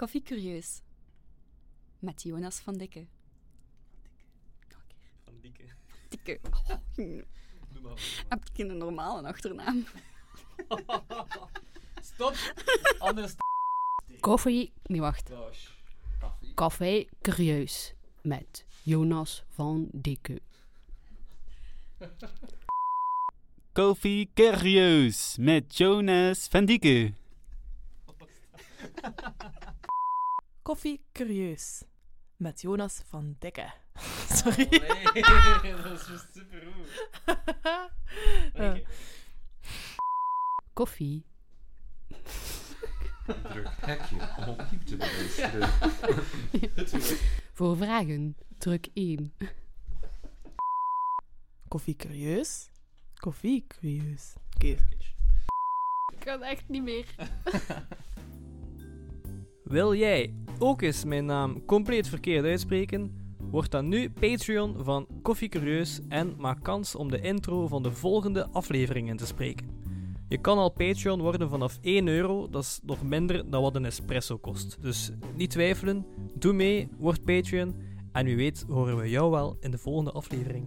Koffie Curieus. Met Jonas van Dikke. Van dikke. Dikke. Oh, Doe maar. heb ik een normale achternaam? Stop! Anders. Koffie, nee wacht. Koffie. Café Curieus met Jonas van Dikke. Koffie Curieus met Jonas van Dieke. Koffie Curieus. Met Jonas van Dikke. Sorry. Nee, dat is super goed. Oké. Koffie. Druk hekje om opnieuw te beluisteren. Voor vragen, druk 1. Koffie Curieus. Koffie Curieus. Oké. Ik kan echt niet meer. Wil jij ook eens mijn naam compleet verkeerd uitspreken? Word dan nu Patreon van Koffie Curieus en maak kans om de intro van de volgende afleveringen te spreken. Je kan al Patreon worden vanaf 1 euro, dat is nog minder dan wat een espresso kost. Dus niet twijfelen, doe mee, word Patreon en wie weet horen we jou wel in de volgende aflevering.